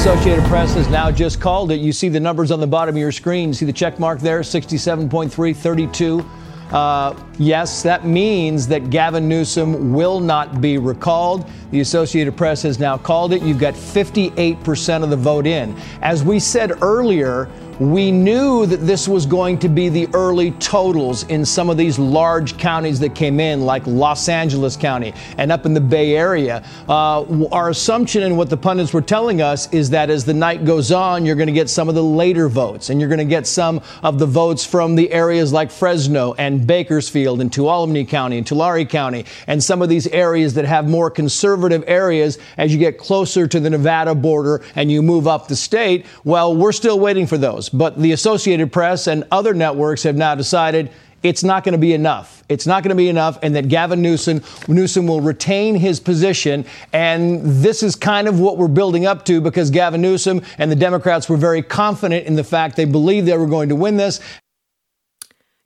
Associated Press has now just called it. You see the numbers on the bottom of your screen. See the check mark there 67.3, 32. Uh, yes, that means that Gavin Newsom will not be recalled. The Associated Press has now called it. You've got 58% of the vote in. As we said earlier, we knew that this was going to be the early totals in some of these large counties that came in, like Los Angeles County and up in the Bay Area. Uh, our assumption and what the pundits were telling us is that as the night goes on, you're going to get some of the later votes, and you're going to get some of the votes from the areas like Fresno and Bakersfield and Tuolumne County and Tulare County, and some of these areas that have more conservative areas as you get closer to the Nevada border and you move up the state. Well, we're still waiting for those. But the Associated Press and other networks have now decided it's not going to be enough. It's not going to be enough, and that Gavin Newsom, Newsom will retain his position. And this is kind of what we're building up to because Gavin Newsom and the Democrats were very confident in the fact they believed they were going to win this.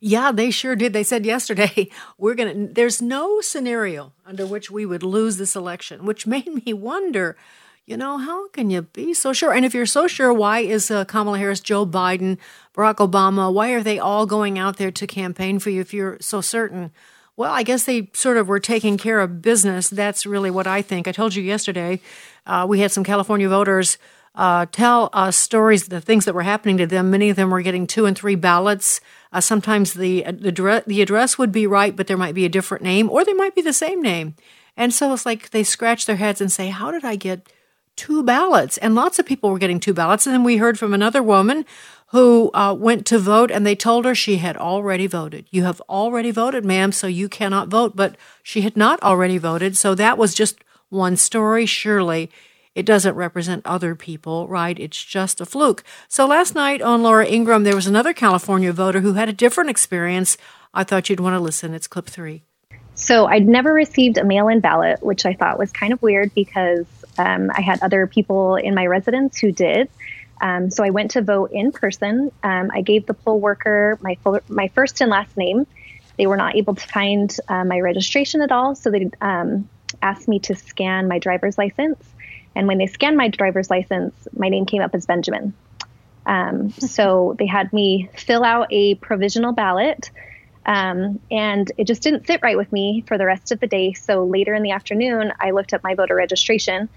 Yeah, they sure did. They said yesterday, we're going to, there's no scenario under which we would lose this election, which made me wonder you know, how can you be so sure? And if you're so sure, why is uh, Kamala Harris, Joe Biden, Barack Obama, why are they all going out there to campaign for you if you're so certain? Well, I guess they sort of were taking care of business. That's really what I think. I told you yesterday, uh, we had some California voters uh, tell us stories, the things that were happening to them. Many of them were getting two and three ballots. Uh, sometimes the, the, the address would be right, but there might be a different name, or they might be the same name. And so it's like they scratch their heads and say, How did I get two ballots. And lots of people were getting two ballots. And then we heard from another woman who uh, went to vote and they told her she had already voted. You have already voted, ma'am, so you cannot vote. But she had not already voted. So that was just one story. Surely it doesn't represent other people, right? It's just a fluke. So last night on Laura Ingraham, there was another California voter who had a different experience. I thought you'd want to listen. It's clip three. So I'd never received a mail in ballot, which I thought was kind of weird because um, I had other people in my residence who did. Um, so I went to vote in person. Um, I gave the poll worker my full, my first and last name. They were not able to find uh, my registration at all, so they um, asked me to scan my driver's license. And when they scanned my driver's license, my name came up as Benjamin. Um, so they had me fill out a provisional ballot. Um, and it just didn't sit right with me for the rest of the day. So later in the afternoon, I looked up my voter registration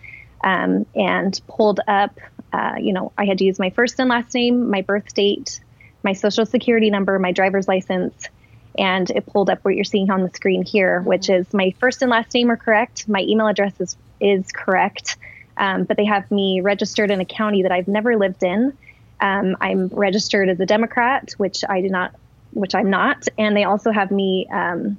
um, and pulled up, uh, you know, I had to use my first and last name, my birth date, my social security number, my driver's license, and it pulled up what you're seeing on the screen here, mm-hmm. which is my first and last name are correct. My email address is, is correct, um, but they have me registered in a county that I've never lived in. Um, I'm registered as a Democrat, which I do not which I'm not, and they also have me um,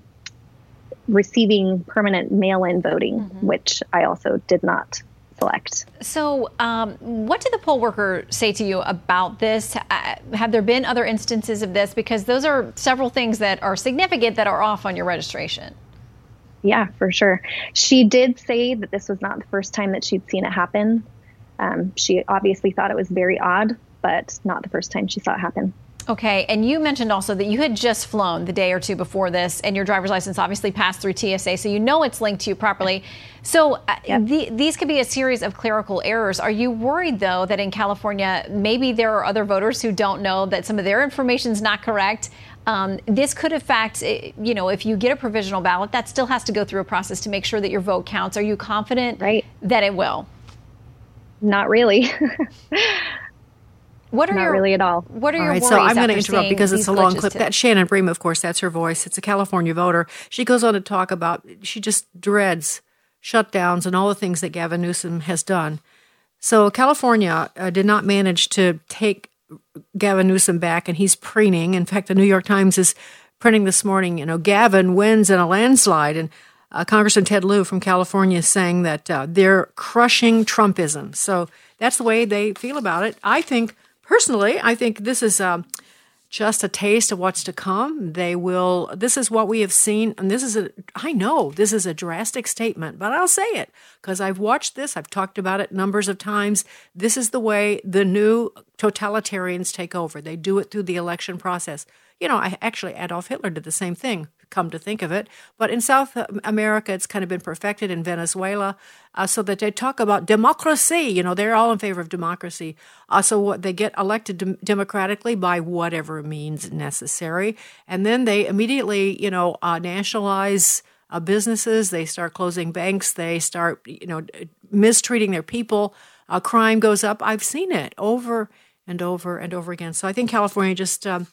receiving permanent mail-in voting, mm-hmm. which I also did not select. So, um, what did the poll worker say to you about this? Uh, have there been other instances of this? Because those are several things that are significant that are off on your registration. Yeah, for sure. She did say that this was not the first time that she'd seen it happen. Um, she obviously thought it was very odd, but not the first time she saw it happen. Okay, and you mentioned also that you had just flown the day or two before this, and your driver's license obviously passed through TSA, so you know it's linked to you properly. So uh, yep. the, these could be a series of clerical errors. Are you worried, though, that in California, maybe there are other voters who don't know that some of their information is not correct? Um, this could affect, eh, you know, if you get a provisional ballot, that still has to go through a process to make sure that your vote counts. Are you confident right. that it will? Not really. What are Not your, really at all. What are all your right, worries? So I'm going to interrupt because it's a long clip. Today? That's Shannon Bream, of course. That's her voice. It's a California voter. She goes on to talk about she just dreads shutdowns and all the things that Gavin Newsom has done. So California uh, did not manage to take Gavin Newsom back, and he's preening. In fact, the New York Times is printing this morning, you know, Gavin wins in a landslide. And uh, Congressman Ted Lieu from California is saying that uh, they're crushing Trumpism. So that's the way they feel about it. I think, personally, I think this is. Uh, just a taste of what's to come. They will, this is what we have seen. And this is a, I know this is a drastic statement, but I'll say it because I've watched this. I've talked about it numbers of times. This is the way the new totalitarians take over. They do it through the election process. You know, I actually, Adolf Hitler did the same thing come to think of it. But in South America, it's kind of been perfected in Venezuela, uh, so that they talk about democracy. You know, they're all in favor of democracy. Uh, so what they get elected de- democratically by whatever means necessary, and then they immediately, you know, uh, nationalize. Uh, businesses, they start closing banks, they start, you know, mistreating their people. Uh, crime goes up. I've seen it over and over and over again. So I think California just um,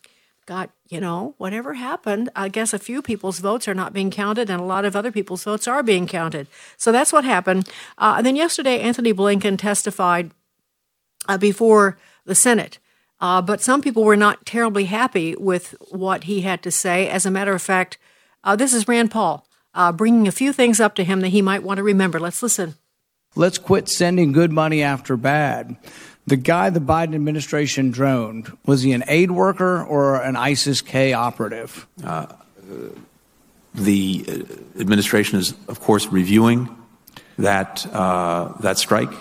got, you know, whatever happened, I guess a few people's votes are not being counted and a lot of other people's votes are being counted. So that's what happened. Uh, and then yesterday, Antony Blinken testified uh, before the Senate. Uh, but some people were not terribly happy with what he had to say. As a matter of fact, uh, this is Rand Paul uh, bringing a few things up to him that he might want to remember. Let's listen. Let's quit sending good money after bad. The guy the Biden administration droned, was he an aid worker or an ISIS K operative? Uh, the uh, administration is, of course, reviewing that, uh, that strike.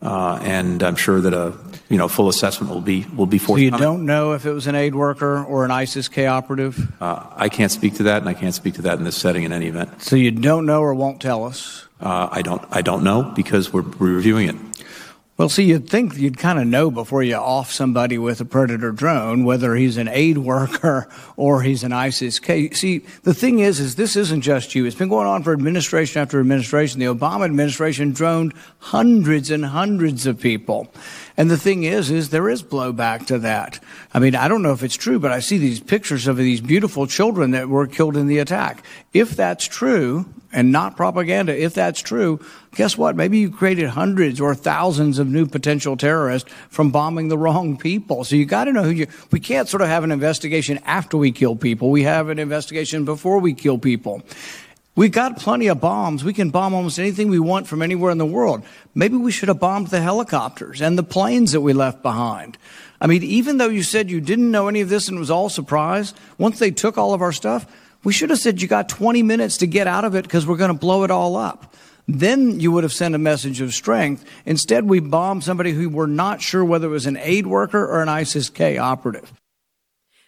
Uh, and I'm sure that a you know full assessment will be will be forthcoming. So you don't know if it was an aid worker or an ISIS K operative. Uh, I can't speak to that, and I can't speak to that in this setting in any event. So you don't know or won't tell us. Uh, I don't. I don't know because we're, we're reviewing it. Well, see, you'd think you'd kind of know before you off somebody with a predator drone whether he's an aid worker or he's an ISIS case. See, the thing is, is this isn't just you. It's been going on for administration after administration. The Obama administration droned hundreds and hundreds of people. And the thing is, is there is blowback to that. I mean, I don't know if it's true, but I see these pictures of these beautiful children that were killed in the attack. If that's true, and not propaganda, if that's true, guess what? Maybe you created hundreds or thousands of new potential terrorists from bombing the wrong people. So you got to know who you, we can't sort of have an investigation after we kill people. We have an investigation before we kill people. We got plenty of bombs. We can bomb almost anything we want from anywhere in the world. Maybe we should have bombed the helicopters and the planes that we left behind. I mean, even though you said you didn't know any of this and it was all surprise, once they took all of our stuff, we should have said you got 20 minutes to get out of it because we're going to blow it all up. Then you would have sent a message of strength. Instead, we bombed somebody who we're not sure whether it was an aid worker or an ISIS K operative.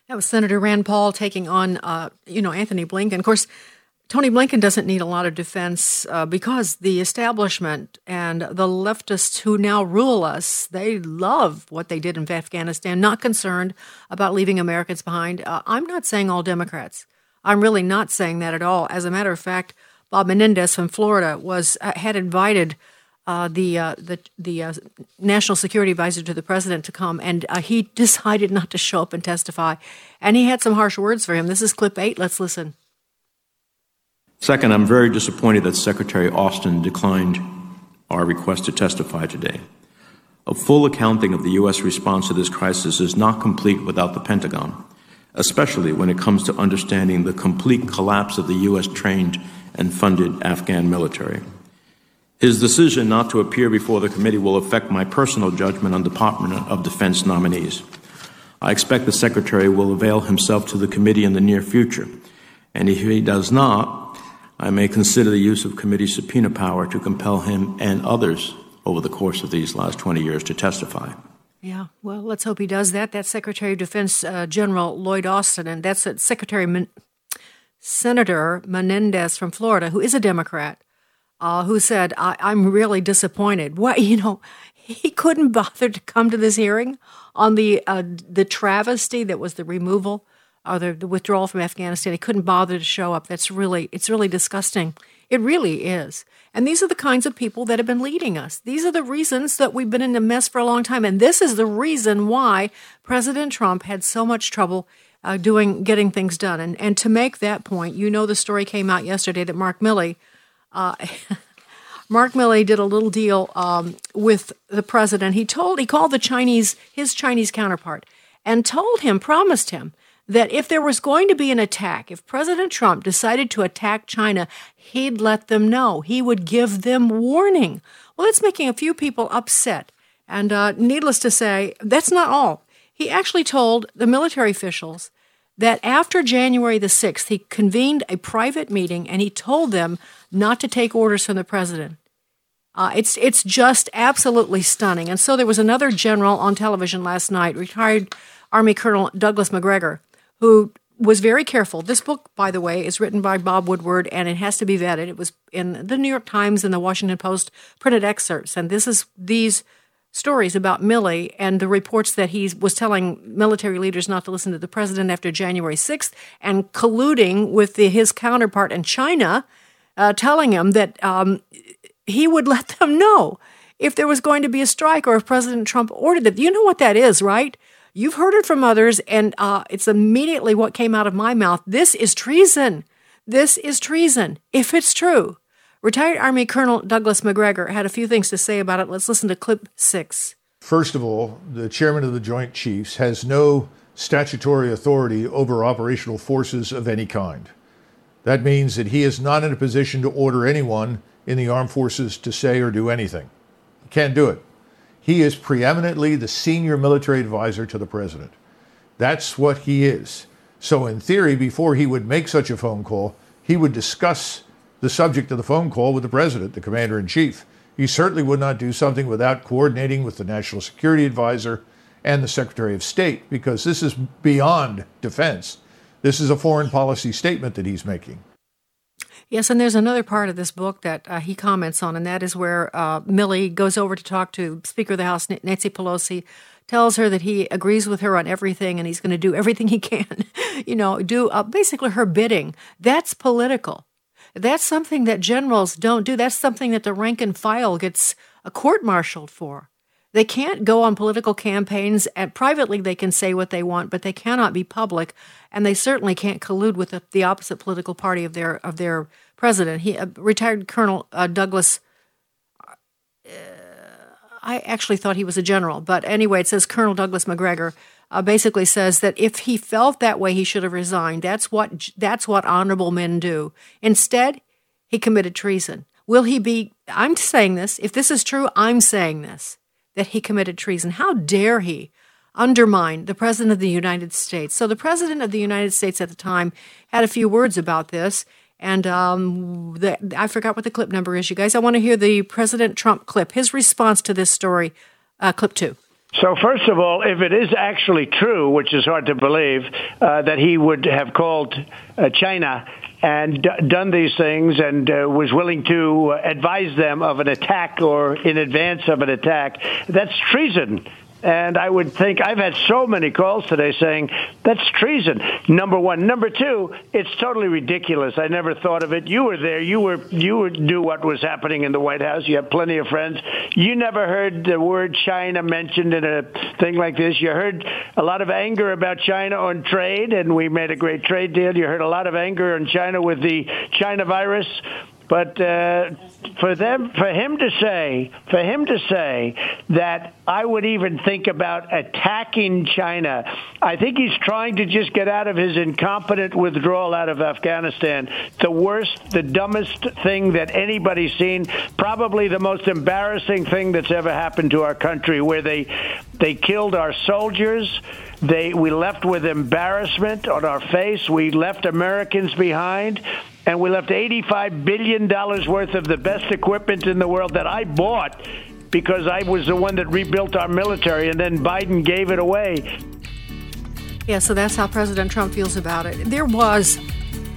That was Senator Rand Paul taking on, uh, you know, Antony Blinken. Of course, Tony Blinken doesn't need a lot of defense uh, because the establishment and the leftists who now rule us, they love what they did in Afghanistan, not concerned about leaving Americans behind. Uh, I'm not saying all Democrats. I'm really not saying that at all. As a matter of fact, Bob Menendez from Florida was uh, had invited uh, the uh, the the uh, national security advisor to the president to come, and he decided not to show up and testify. And he had some harsh words for him. This is clip eight. Let's listen. Second, I'm very disappointed that Secretary Austin declined our request to testify today. A full accounting of the U.S. response to this crisis is not complete without the Pentagon, especially when it comes to understanding the complete collapse of the U.S. trained and funded Afghan military. His decision not to appear before the committee will affect my personal judgment on Department of Defense nominees. I expect the Secretary will avail himself to the committee in the near future, and if he does not, I may consider the use of committee subpoena power to compel him and others over the course of these last 20 years to testify. Yeah, well, let's hope he does that. That's Secretary of Defense uh, General Lloyd Austin, and that's Secretary Men- Senator Menendez from Florida, who is a Democrat, uh, who said, I- am really disappointed. Why, you know, he couldn't bother to come to this hearing on the uh, the travesty that was the removal or the, the withdrawal from Afghanistan. He couldn't bother to show up. That's really, it's really disgusting. It really is. And these are the kinds of people that have been leading us. These are the reasons that we've been in a mess for a long time. And this is the reason why President Trump had so much trouble uh, doing getting things done. And and to make that point, you know the story came out yesterday that Mark Milley, uh, Mark Milley did a little deal um, with the president. He told he called the Chinese his Chinese counterpart and told him, promised him that if there was going to be an attack, if President Trump decided to attack China, he'd let them know. He would give them warning. Well, that's making a few people upset. And uh, needless to say, that's not all. He actually told the military officials that after January the 6th, he convened a private meeting and he told them not to take orders from the president. Uh, it's it's just absolutely stunning. And so there was another general on television last night, retired Army Colonel Douglas Macgregor, who was very careful. This book, by the way, is written by Bob Woodward and it has to be vetted. It was in the New York Times and the Washington Post printed excerpts, and this is these stories about Milley and the reports that he was telling military leaders not to listen to the president after January 6th and colluding with the, his counterpart in China, uh, telling him that um, he would let them know if there was going to be a strike or if President Trump ordered it. You know what that is, right? You've heard it from others, and uh, it's immediately what came out of my mouth. This is treason. This is treason, if it's true. Retired Army Colonel Douglas Macgregor had a few things to say about it. Let's listen to clip six. First of all, the chairman of the Joint Chiefs has no statutory authority over operational forces of any kind. That means that he is not in a position to order anyone in the armed forces to say or do anything. He can't do it. He is preeminently the senior military advisor to the president. That's what he is. So, in theory, before he would make such a phone call, he would discuss the subject of the phone call with the president, the commander in chief. He certainly would not do something without coordinating with the national security advisor and the secretary of state, because this is beyond defense. This is a foreign policy statement that he's making. Yes, and there's another part of this book that uh, he comments on, and that is where uh, Milley goes over to talk to Speaker of the House Nancy Pelosi, tells her that he agrees with her on everything and he's going to do everything he can, you know, do uh, basically her bidding. That's political. That's something that generals don't do. That's something that the rank and file gets a court martialed for. They can't go on political campaigns and privately they can say what they want, but they cannot be public, and they certainly can't collude with the, the opposite political party of their of their president. He uh, retired Colonel uh, Douglas. Uh, I actually thought he was a general, but anyway, it says Colonel Douglas Macgregor uh, basically says that if he felt that way, he should have resigned. That's what that's what honorable men do. Instead, he committed treason. Will he be? I'm saying this. If this is true, I'm saying this that he committed treason. How dare he undermine the President of the United States? So, the President of the United States at the time had a few words about this. And um, the, I forgot what the clip number is, you guys. I want to hear the President Trump clip, his response to this story, uh, clip two. So, first of all, if it is actually true, which is hard to believe, uh, that he would have called uh, China and d- done these things and uh, was willing to advise them of an attack or in advance of an attack. That's treason. And I would think I've had so many calls today saying that's treason. Number one. Number two, it's totally ridiculous. I never thought of it. You were there. You were you knew what was happening in the White House. You have plenty of friends. You never heard the word China mentioned in a thing like this. You heard a lot of anger about China on trade, and we made a great trade deal. You heard a lot of anger on China with the China virus. But uh, for them, for him to say, for him to say that I would even think about attacking China, I think he's trying to just get out of his incompetent withdrawal out of Afghanistan. The worst, the dumbest thing that anybody's seen. Probably the most embarrassing thing that's ever happened to our country, where they they killed our soldiers. They we left with embarrassment on our face. We left Americans behind and we left $85 billion worth of the best equipment in the world that I bought because I was the one that rebuilt our military, and then Biden gave it away. Yeah, so that's how President Trump feels about it. There was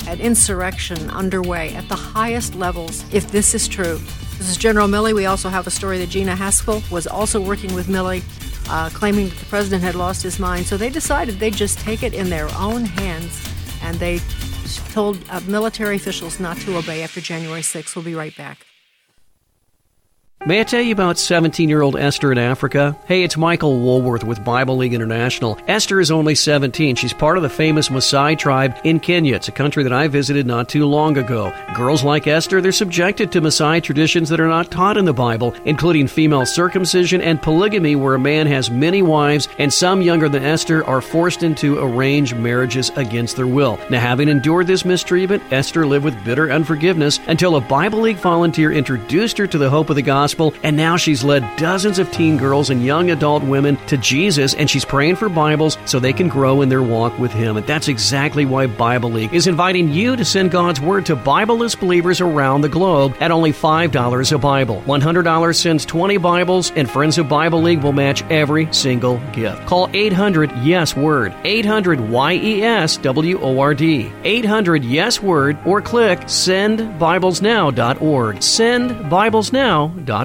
an insurrection underway at the highest levels, if this is true. This is General Milley. We also have a story that Gina Haspel was also working with Milley, uh, claiming that the president had lost his mind. So they decided they'd just take it in their own hands, and they told uh, military officials not to obey after January 6th. We'll be right back. May I tell you about 17 year old Esther in Africa? Hey, it's Michael Woolworth with Bible League International. Esther is only 17. She's part of the famous Maasai tribe in Kenya. It's a country that I visited not too long ago. Girls like Esther, they're subjected to Maasai traditions that are not taught in the Bible, including female circumcision and polygamy, where a man has many wives, and some younger than Esther are forced into arranged marriages against their will. Now, having endured this mistreatment, Esther lived with bitter unforgiveness until a Bible League volunteer introduced her to the hope of the gospel gospel, and now she's led dozens of teen girls and young adult women to Jesus, and she's praying for Bibles so they can grow in their walk with Him. And that's exactly why Bible League is inviting you to send God's Word to Bibleless believers around the globe at only $5 a Bible. $100 sends 20 Bibles, and Friends of Bible League will match every single gift. Call 800 Yes Word, 800 Y E S W O R D, 800 Yes Word, or click sendbiblesnow.org. Sendbiblesnow.org.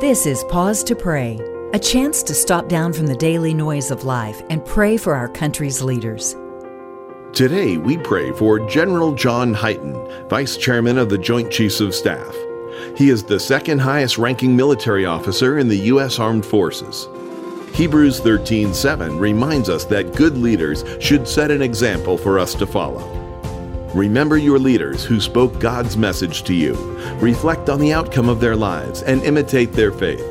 This is Pause to Pray, a chance to stop down from the daily noise of life and pray for our country's leaders. Today, we pray for General John Hyten, Vice Chairman of the Joint Chiefs of Staff. He is the second highest ranking military officer in the U.S. Armed Forces. Hebrews 13:7 reminds us that good leaders should set an example for us to follow. Remember your leaders who spoke God's message to you. Reflect on the outcome of their lives and imitate their faith.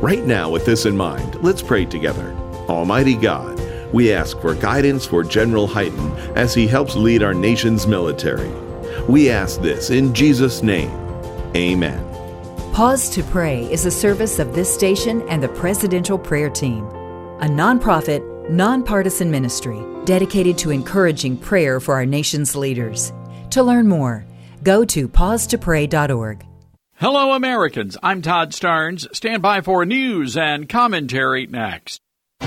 Right now, with this in mind, let's pray together. Almighty God, we ask for guidance for General Hyten as he helps lead our nation's military. We ask this in Jesus' name. Amen. Pause to Pray is a service of this station and the Presidential Prayer Team, a nonprofit, nonpartisan ministry dedicated to encouraging prayer for our nation's leaders. To learn more, go to pausetopray.org. Hello, Americans. I'm Todd Starnes. Stand by for news and commentary next.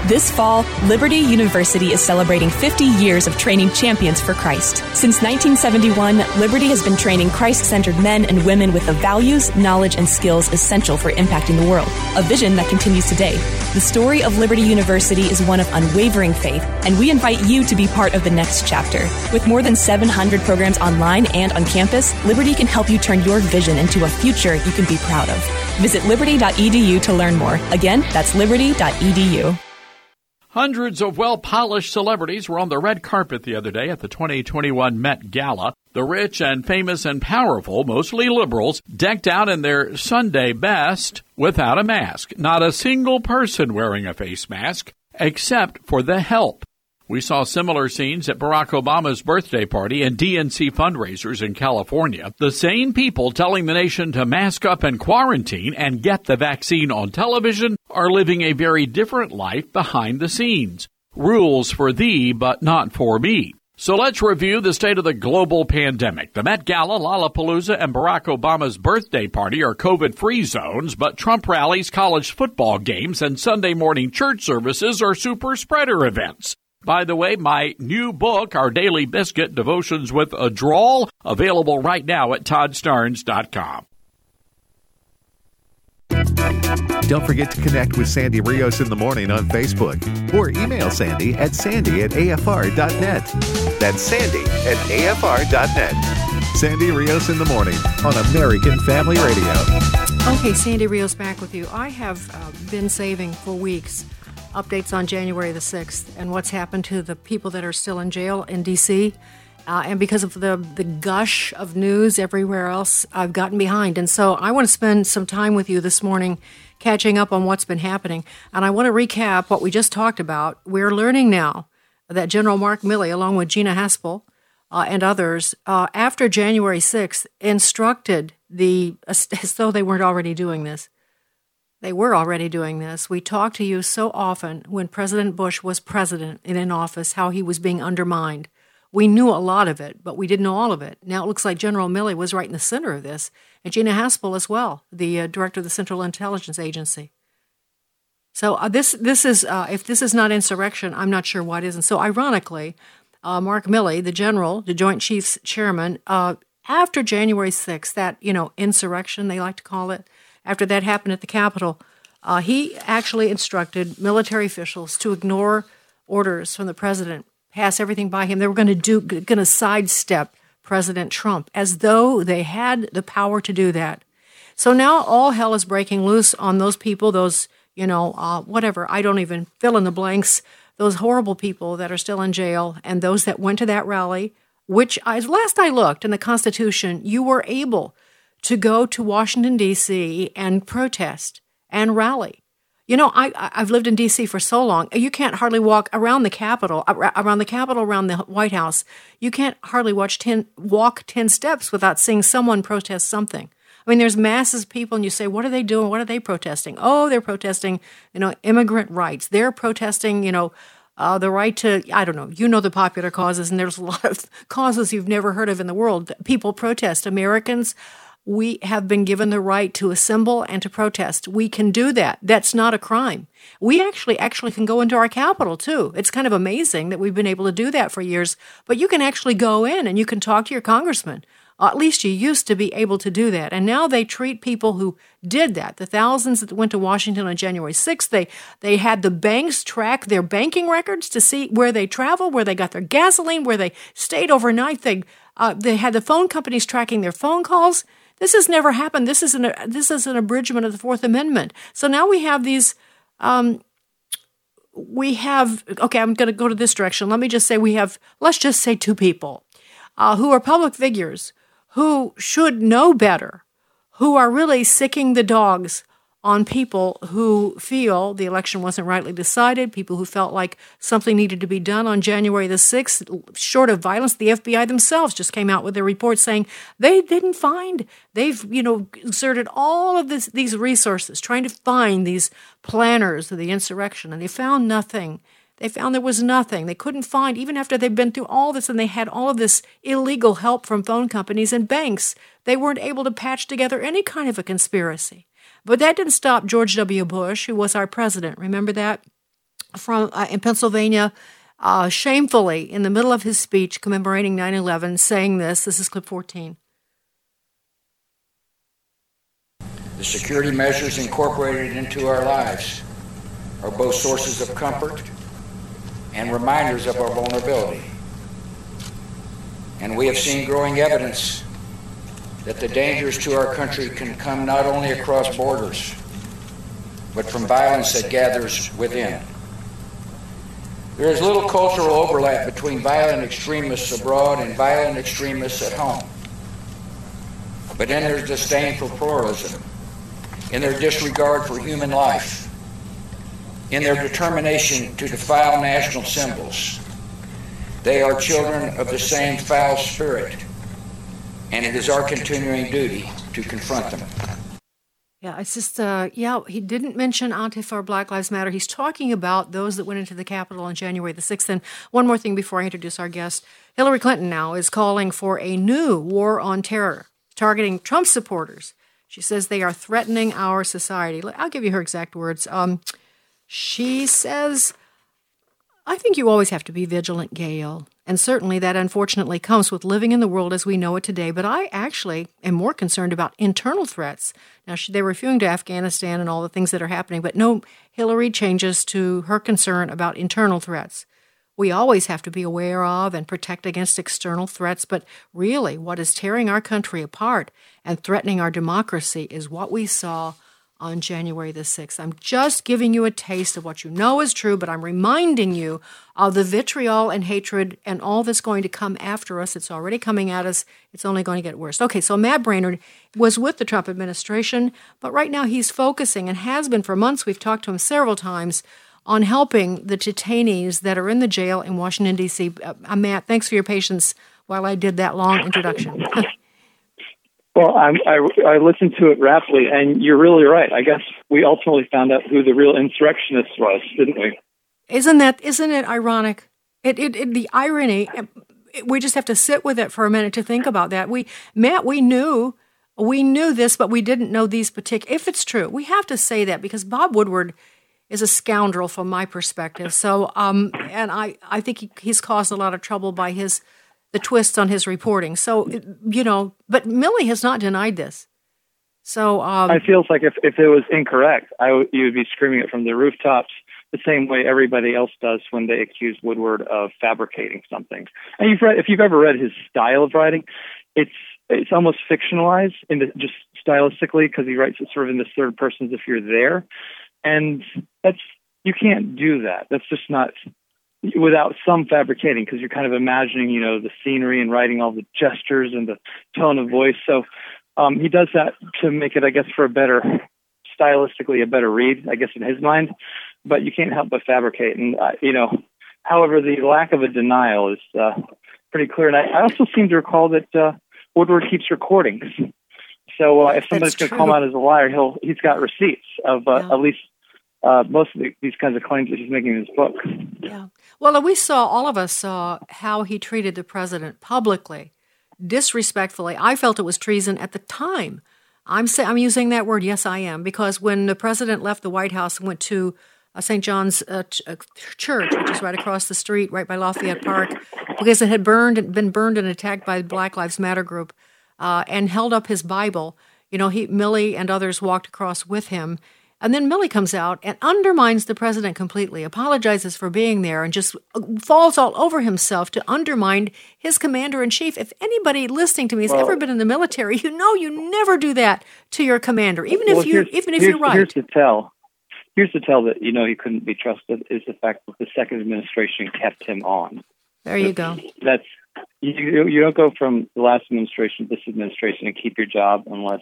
This fall, Liberty University is celebrating 50 years of training champions for Christ. Since 1971, Liberty has been training Christ centered men and women with the values, knowledge, and skills essential for impacting the world, a vision that continues today. The story of Liberty University is one of unwavering faith, and we invite you to be part of the next chapter. With more than 700 programs online and on campus, Liberty can help you turn your vision into a future you can be proud of. Visit liberty.edu to learn more. Again, that's liberty.edu. Hundreds of well polished celebrities were on the red carpet the other day at the 2021 Met Gala. The rich and famous and powerful, mostly liberals, decked out in their Sunday best without a mask. Not a single person wearing a face mask, except for the help. We saw similar scenes at Barack Obama's birthday party and DNC fundraisers in California. The same people telling the nation to mask up and quarantine and get the vaccine on television are living a very different life behind the scenes. Rules for thee, but not for me. So let's review the state of the global pandemic. The Met Gala, Lollapalooza, and Barack Obama's birthday party are COVID free zones, but Trump rallies, college football games, and Sunday morning church services are super spreader events. By the way, my new book, Our Daily Biscuit Devotions with a Drawl, available right now at toddstarnes.com. Don't forget to connect with Sandy Rios in the morning on Facebook or email Sandy at sandy at afr.net. That's sandy at afr.net. Sandy Rios in the morning on American Family Radio. Okay, Sandy Rios back with you. I have uh, been saving for weeks updates on January the 6th and what's happened to the people that are still in jail in D.C. Uh, and because of the, the gush of news everywhere else, I've gotten behind. And so I want to spend some time with you this morning catching up on what's been happening. And I want to recap what we just talked about. We're learning now that General Mark Milley, along with Gina Haspel uh, and others, uh, after January 6th, instructed the, as though they weren't already doing this, they were already doing this. We talked to you so often when President Bush was president and in office, how he was being undermined. We knew a lot of it, but we didn't know all of it. Now it looks like General Milley was right in the center of this, and Gina Haspel as well, the uh, director of the Central Intelligence Agency. So uh, this this is uh, if this is not insurrection, I'm not sure what is. And so ironically, uh, Mark Milley, the general, the Joint Chiefs Chairman, uh, after January 6th, that you know insurrection they like to call it, after that happened at the Capitol, uh, he actually instructed military officials to ignore orders from the president, pass everything by him. They were going to do, going to sidestep President Trump, as though they had the power to do that. So now all hell is breaking loose on those people, those, you know, uh, whatever, I don't even fill in the blanks, those horrible people that are still in jail and those that went to that rally, which I, last I looked in the Constitution, you were able to go to Washington, D.C. and protest and rally. You know, I, I've lived in D.C. for so long. You can't hardly walk around the Capitol, around the Capitol, around the White House. You can't hardly watch ten, walk 10 steps without seeing someone protest something. I mean, there's masses of people, and you say, what are they doing? What are they protesting? Oh, they're protesting, you know, immigrant rights. They're protesting, you know, uh, the right to, I don't know, you know the popular causes, and there's a lot of causes you've never heard of in the world. People protest. Americans we have been given the right to assemble and to protest. We can do that. That's not a crime. We actually actually can go into our capital too. It's kind of amazing that we've been able to do that for years. But you can actually go in and you can talk to your congressman. At least you used to be able to do that. And now they treat people who did that. The thousands that went to Washington on January 6th, they, they had the banks track their banking records to see where they traveled, where they got their gasoline, where they stayed overnight. They, uh, they had the phone companies tracking their phone calls. This has never happened. This is an this is an abridgment of the Fourth Amendment. So now we have these. Um, we have okay. I'm going to go to this direction. Let me just say we have. Let's just say two people uh, who are public figures who should know better, who are really sicking the dogs on people who feel the election wasn't rightly decided, people who felt like something needed to be done on January the 6th, short of violence. The FBI themselves just came out with a report saying they didn't find, they've, you know, exerted all of this, these resources trying to find these planners of the insurrection, and they found nothing. They found there was nothing. They couldn't find, even after they'd been through all this and they had all of this illegal help from phone companies and banks, they weren't able to patch together any kind of a conspiracy. But that didn't stop George W. Bush, who was our president. Remember that? From uh, in Pennsylvania, uh, shamefully, in the middle of his speech commemorating 9 11, saying this. This is clip 14. The security measures incorporated into our lives are both sources of comfort and reminders of our vulnerability. And we have seen growing evidence that the dangers to our country can come not only across borders, but from violence that gathers within. There is little cultural overlap between violent extremists abroad and violent extremists at home. But in their disdain for pluralism, in their disregard for human life, in their determination to defile national symbols, they are children of the same foul spirit and it is our continuing duty to confront them. Yeah, it's just, uh, yeah, he didn't mention Antifa or Black Lives Matter. He's talking about those that went into the Capitol on January the 6th. And one more thing before I introduce our guest Hillary Clinton now is calling for a new war on terror, targeting Trump supporters. She says they are threatening our society. I'll give you her exact words. Um, she says, I think you always have to be vigilant, Gail. And certainly that unfortunately comes with living in the world as we know it today. But I actually am more concerned about internal threats. Now, they were referring to Afghanistan and all the things that are happening, but no, Hillary changes to her concern about internal threats. We always have to be aware of and protect against external threats, but really, what is tearing our country apart and threatening our democracy is what we saw on January the 6th. I'm just giving you a taste of what you know is true, but I'm reminding you of the vitriol and hatred and all that's going to come after us. It's already coming at us. It's only going to get worse. Okay, so Matt Braynard was with the Trump administration, but right now he's focusing and has been for months. We've talked to him several times on helping the detainees that are in the jail in Washington, D.C. Uh, Matt, thanks for your patience while I did that long introduction. Well, I, I, I listened to it rapidly, and you're really right. I guess we ultimately found out who the real insurrectionist was, didn't we? Isn't that isn't it ironic? It, it, it the irony. We just have to sit with it for a minute to think about that. We Matt, we knew we knew this, but we didn't know these particular. If it's true, we have to say that because Bob Woodward is a scoundrel from my perspective. So, um, and I I think he, he's caused a lot of trouble by his the twists on his reporting. So, you know, but Milley has not denied this. So um, I feels like if, if it was incorrect, I w- you would be screaming it from the rooftops. the same way everybody else does when they accuse Woodward of fabricating something. And you've read, if you've ever read his style of writing, it's it's almost fictionalized in the, just stylistically because he writes it sort of in the third person as if you're there, and that's you can't do that. That's just not without some fabricating because you're kind of imagining, you know, the scenery and writing all the gestures and the tone of voice. So um, he does that to make it, I guess, for a better stylistically a better read, I guess, in his mind. But you can't help but fabricate, and uh, you know, however, the lack of a denial is uh, pretty clear. And I, I also seem to recall that uh, Woodward keeps recordings. So uh, if somebody's going to call him out as a liar, he'll he's got receipts of uh, yeah. at least uh, most of the, these kinds of claims that he's making in his book. Yeah. Well, we saw all of us saw how he treated the president publicly, disrespectfully. I felt it was treason at the time. I'm say, I'm using that word. Yes, I am because when the president left the White House and went to uh, St. John's uh, ch- uh, Church, which is right across the street, right by Lafayette Park, because it had burned been burned and attacked by the Black Lives Matter group, uh, and held up his Bible. You know, he Milley and others walked across with him, and then Milley comes out and undermines the president completely, apologizes for being there, and just uh, falls all over himself to undermine his commander in chief. If anybody listening to me has well, ever been in the military, you know you never do that to your commander, even well, if you even if you're right. Here's to tell. Here's to tell that you know he couldn't be trusted is the fact that the second administration kept him on. There you go. That's you. You don't go from the last administration to this administration and keep your job unless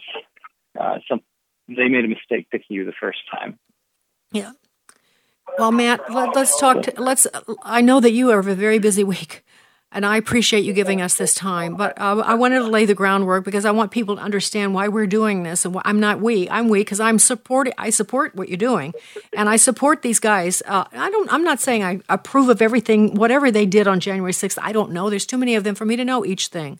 uh, some they made a mistake picking you the first time. Yeah. Well, Matt, let, us talk. To, let's. I know that you have a very busy week, and I appreciate you giving us this time. But uh, I wanted to lay the groundwork because I want people to understand why we're doing this. And I'm not we. I'm we because I'm supporting. I support what you're doing, and I support these guys. Uh, I don't. I'm not saying I approve of everything, whatever they did on January 6th. I don't know. There's too many of them for me to know each thing.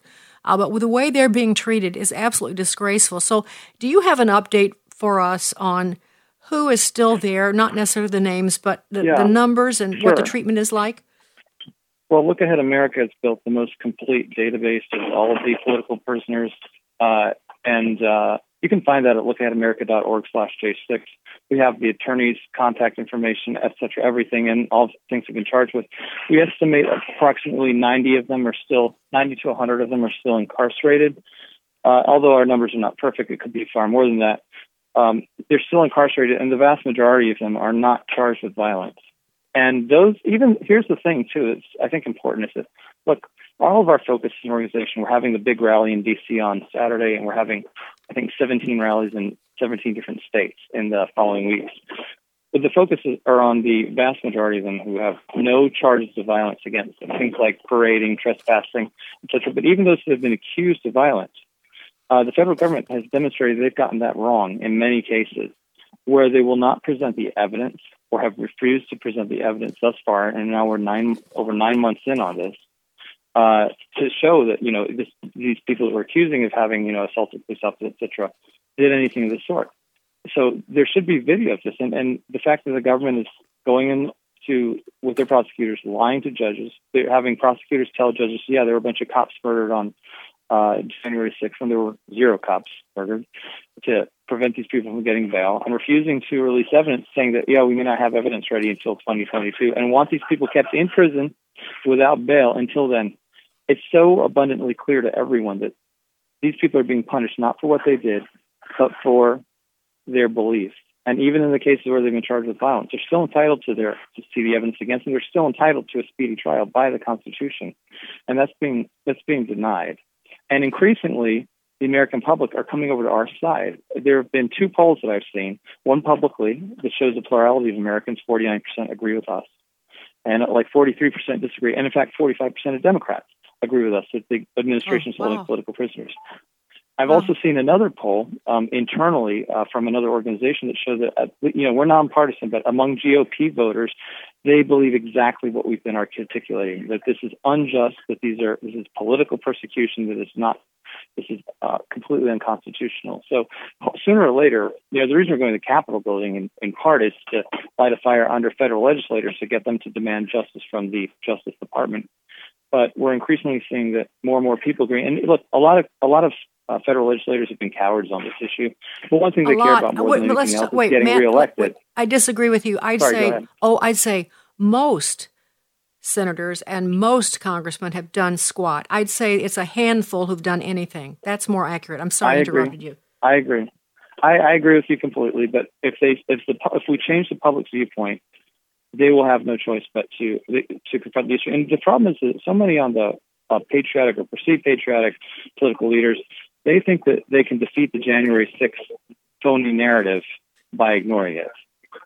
Uh, but the way they're being treated is absolutely disgraceful. So, do you have an update for us on who is still there? Not necessarily the names, but the, yeah, the numbers and sure. what the treatment is like. Well, Look Ahead America has built the most complete database of all of the political prisoners, uh, and uh, you can find that at lookaheadamerica.org/j6. We have the attorney's contact information, et cetera, everything, and all the things they've been charged with. We estimate approximately 90 of them are still, 90 to 100 of them are still incarcerated. Uh, although our numbers are not perfect, it could be far more than that. Um, they're still incarcerated, and the vast majority of them are not charged with violence. And those, even here's the thing too. It's I think important is that look, all of our focus an organization. We're having the big rally in DC on Saturday, and we're having I think 17 rallies in 17 different states in the following weeks. But the focus are on the vast majority of them who have no charges of violence against them, things like parading, trespassing, etc. But even those who have been accused of violence, uh, the federal government has demonstrated they've gotten that wrong in many cases, where they will not present the evidence or have refused to present the evidence thus far, and now we're nine over nine months in on this. Uh, to show that you know this, these people that we're accusing of having you know assaulted police officers, etc., did anything of the sort. So there should be video of this, and, and the fact that the government is going in to with their prosecutors, lying to judges, they're having prosecutors tell judges, yeah, there were a bunch of cops murdered on uh, January 6th when there were zero cops murdered to prevent these people from getting bail and refusing to release evidence saying that, yeah, we may not have evidence ready until 2022 and want these people kept in prison without bail until then. It's so abundantly clear to everyone that these people are being punished not for what they did, but for their beliefs. And even in the cases where they've been charged with violence, they're still entitled to their to see the evidence against them. They're still entitled to a speedy trial by the Constitution, and that's being that's being denied. And increasingly, the American public are coming over to our side. There have been two polls that I've seen, one publicly that shows the plurality of Americans, 49% agree with us, and like 43% disagree. And in fact, 45% of Democrats agree with us that the administration is oh, wow. holding political prisoners. I've wow. also seen another poll um, internally uh, from another organization that shows that uh, you know we're nonpartisan, but among GOP voters, they believe exactly what we've been articulating that this is unjust, that these are this is political persecution, that it's not this is uh, completely unconstitutional. So sooner or later, you know, the reason we're going to the Capitol building in, in part is to light a fire under federal legislators to get them to demand justice from the Justice Department. But we're increasingly seeing that more and more people agree. And look, a lot of a lot of uh, federal legislators have been cowards on this issue. But one thing A they care about more Wait, than anything else wait, is getting Matt, reelected. wait, I disagree with you. I'd Sorry, say, oh, I'd say most senators and most congressmen have done squat. I'd say it's a handful who've done anything. That's more accurate. I'm sorry I, interrupted you. I agree. I, I agree with you completely. But if they if the if we change the public's viewpoint, they will have no choice but to to confront the issue. And the problem is that so many on the uh, patriotic or perceived patriotic political leaders they think that they can defeat the January 6th phony narrative by ignoring it.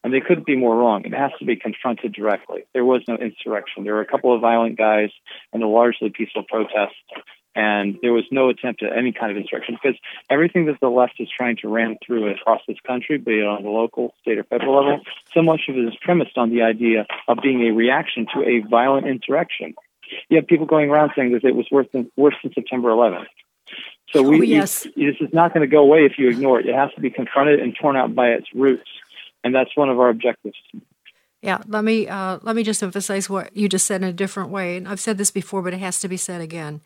And they couldn't be more wrong. It has to be confronted directly. There was no insurrection. There were a couple of violent guys and a largely peaceful protest. And there was no attempt at any kind of insurrection because everything that the left is trying to ram through across this country, be it on the local, state, or federal level, so much of it is premised on the idea of being a reaction to a violent insurrection. You have people going around saying that it was worse than, worse than September 11th. So we, Oh, yes. this is not going to go away if you ignore it. It has to be confronted and torn out by its roots, and that's one of our objectives. Yeah, let me uh, let me just emphasize what you just said in a different way. And I've said this before, but it has to be said again.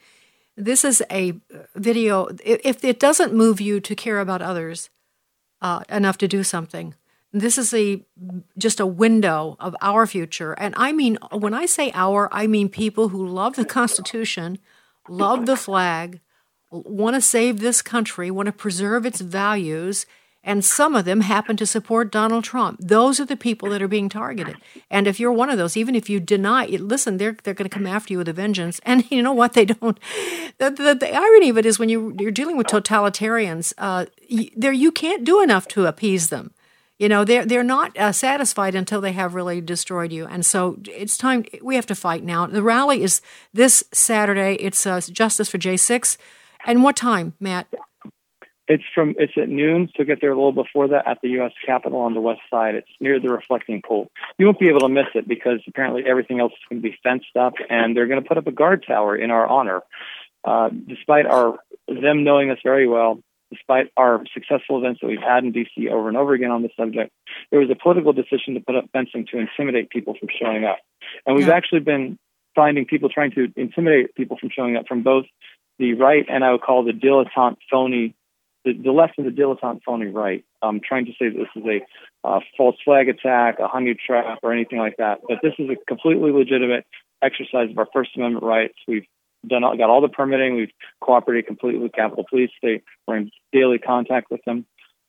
This is a video. If it doesn't move you to care about others uh, enough to do something, this is a just a window of our future. And I mean, when I say our, I mean people who love the Constitution, love the flag, want to save this country, want to preserve its values, and some of them happen to support Donald Trump. Those are the people that are being targeted. And if you're one of those, even if you deny, it, listen, they're they're going to come after you with a vengeance. And you know what? They don't. The, the, the irony of it is when you you're dealing with totalitarians, uh, y- there you can't do enough to appease them. You know, they're they're not uh, satisfied until they have really destroyed you. And so it's time we have to fight now. The rally is this Saturday. It's uh, Justice for J6. And what time, Matt? It's from it's at noon, so get there a little before that at the U.S. Capitol on the west side. It's near the reflecting pool. You won't be able to miss it because apparently everything else is going to be fenced up, and they're going to put up a guard tower in our honor. Uh, despite our them knowing us very well, despite our successful events that we've had in D.C. over and over again on the subject, there was a political decision to put up fencing to intimidate people from showing up, and we've Yeah. actually been finding people trying to intimidate people from showing up from both the right and I would call the dilettante phony the, the left and the dilettante phony right, um, trying to say that this is a uh, false flag attack, a honey trap, or anything like that. But this is a completely legitimate exercise of our First Amendment rights. We've done all, got all the permitting. We've cooperated completely with Capitol Police. They we're in daily contact with them.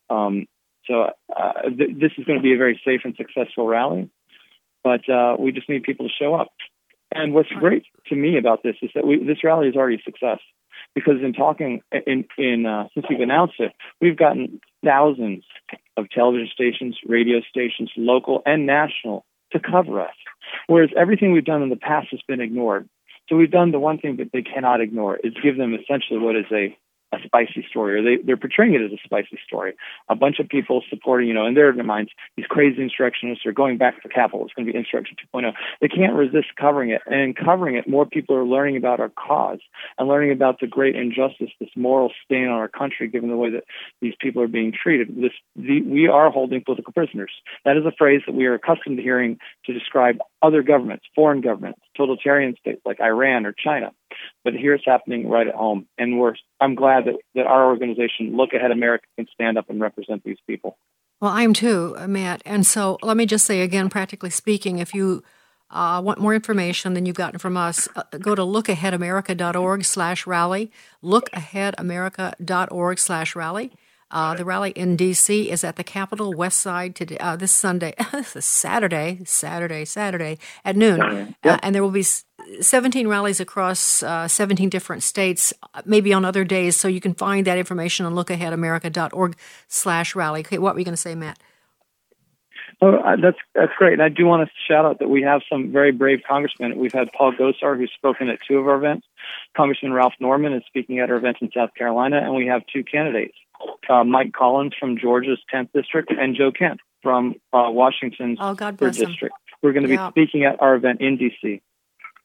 Um, so uh, th- this is going to be a very safe and successful rally. But uh, we just need people to show up. And what's great to me about this is that we, this rally is already a success because in talking in in uh, since we've announced it, we've gotten thousands of television stations, radio stations, local and national, to cover us. Whereas everything we've done in the past has been ignored. So we've done the one thing that they cannot ignore is give them essentially what is a a spicy story, or they, they're portraying it as a spicy story. A bunch of people supporting, you know, in their minds, these crazy insurrectionists are going back to Capitol. It's going to be insurrection 2.0. They can't resist covering it. And in covering it, more people are learning about our cause and learning about the great injustice, this moral stain on our country, given the way that these people are being treated. This, the, we are holding political prisoners. That is a phrase that we are accustomed to hearing to describe other governments, foreign governments, totalitarian states like Iran or China. But here it's happening right at home. And we're, I'm glad that, that our organization, Look Ahead America, can stand up and represent these people. Well, I am too, Matt. And so let me just say again, practically speaking, if you uh, want more information than you've gotten from us, uh, go to lookaheadamerica.org slash rally, lookaheadamerica.org slash rally. Uh, the rally in D.C. is at the Capitol West Side today, uh, this Sunday, this Saturday, Saturday, Saturday at noon. Saturday. Uh, and there will be 17 rallies across uh, 17 different states, uh, maybe on other days. So you can find that information on lookaheadamerica.org slash rally. Okay, what were you going to say, Matt? Oh, uh, that's that's great. And I do want to shout out that we have some very brave congressmen. We've had Paul Gosar, who's spoken at two of our events. Congressman Ralph Norman is speaking at our event in South Carolina, and we have two candidates: uh, Mike Collins from Georgia's 10th district and Joe Kent from uh, Washington's Oh, God bless him. district. We're going to Yeah. be speaking at our event in D.C.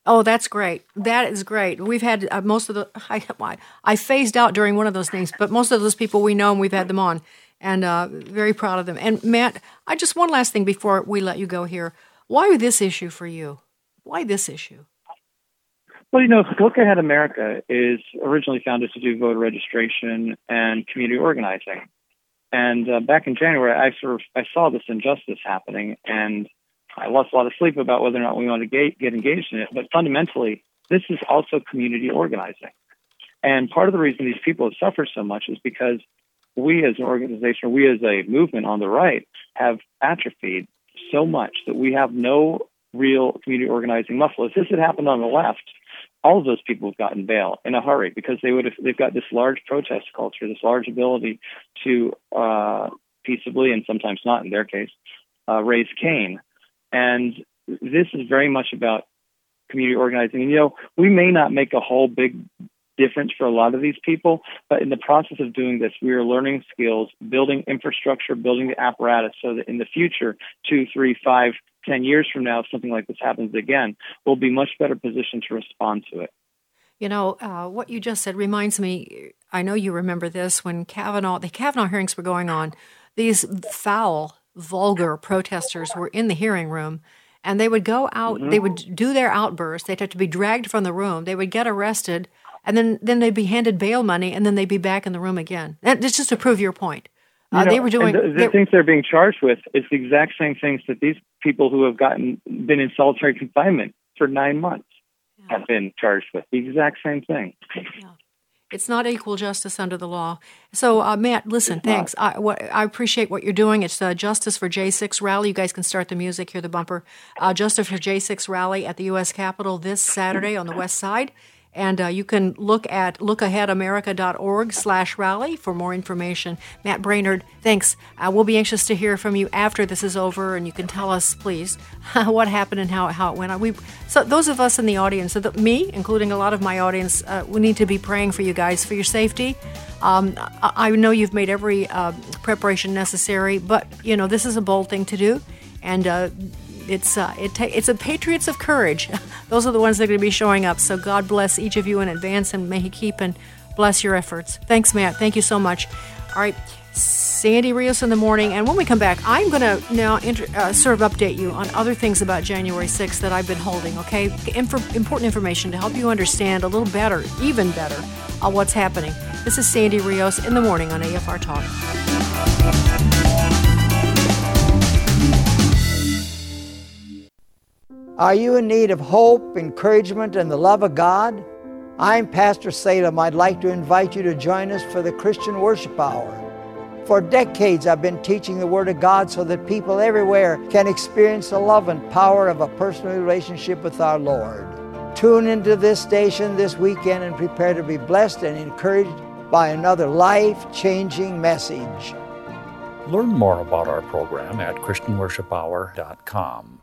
Oh, that's great. That is great. We've had uh, most of the, I, I- I phased out during one of those things, but most of those people we know and we've had them on and uh, very proud of them. And Matt, I just, one last thing before we let you go here. Why this issue for you? Why this issue? Well, you know, Look Ahead America is originally founded to do voter registration and community organizing. And uh, back in January, I sort of I saw this injustice happening, and I lost a lot of sleep about whether or not we want to get, get engaged in it. But fundamentally, this is also community organizing. And part of the reason these people have suffered so much is because we as an organization, we as a movement on the right, have atrophied so much that we have no real community organizing muscle. If this had happened on the left, all of those people have gotten bail in a hurry because they would have they've got this large protest culture, this large ability to uh, peaceably and sometimes not in their case uh, raise Cain, and this is very much about community organizing. And you know, we may not make a whole big difference for a lot of these people, but in the process of doing this, we are learning skills, building infrastructure, building the apparatus so that in the future, two, three, five, ten years from now, if something like this happens again, we'll be much better positioned to respond to it. You know, uh, what you just said reminds me, I know you remember this when Kavanaugh, the Kavanaugh hearings were going on. These foul, vulgar protesters were in the hearing room and they would go out, mm-hmm. they would do their outbursts, they'd have to be dragged from the room, they would get arrested, and then, then they'd be handed bail money and then they'd be back in the room again. That's just to prove your point. Uh, know, they were doing the, the things they're being charged with is the exact same things that these people who have gotten been in solitary confinement for nine months yeah. have been charged with. The exact same thing. Yeah. It's not equal justice under the law. So, uh, Matt, listen, it's thanks. I, what, I, appreciate what you're doing. It's uh, Justice for J6 rally. You guys can start the music, hear the bumper. Uh, Justice for J6 rally at the U.S. Capitol this Saturday on the West Side. And uh, you can look at lookaheadamerica.org slash rally for more information. Matt Braynard, thanks. Uh, we'll be anxious to hear from you after this is over, and you can tell us, please, what happened and how, how it went. We, so those of us in the audience, so the, me, including a lot of my audience, uh, we need to be praying for you guys, for your safety. Um, I, I, know you've made every uh, preparation necessary, but, you know, this is a bold thing to do. And uh, it's uh, it ta- it's a patriots of courage. Those are the ones that are going to be showing up. So God bless each of you in advance, and may He keep and bless your efforts. Thanks, Matt. Thank you so much. All right, Sandy Rios in the morning, and when we come back, I'm going to now inter- uh, sort of update you on other things about January 6th that I've been holding. Okay, Inf- important information to help you understand a little better, even better, uh, what's happening. This is Sandy Rios in the morning on AFR Talk. Are you in need of hope, encouragement, and the love of God? I'm Pastor Salem. I'd like to invite you to join us for the Christian Worship Hour. For decades, I've been teaching the Word of God so that people everywhere can experience the love and power of a personal relationship with our Lord. Tune into this station this weekend and prepare to be blessed and encouraged by another life changing message. Learn more about our program at ChristianWorshipHour.com.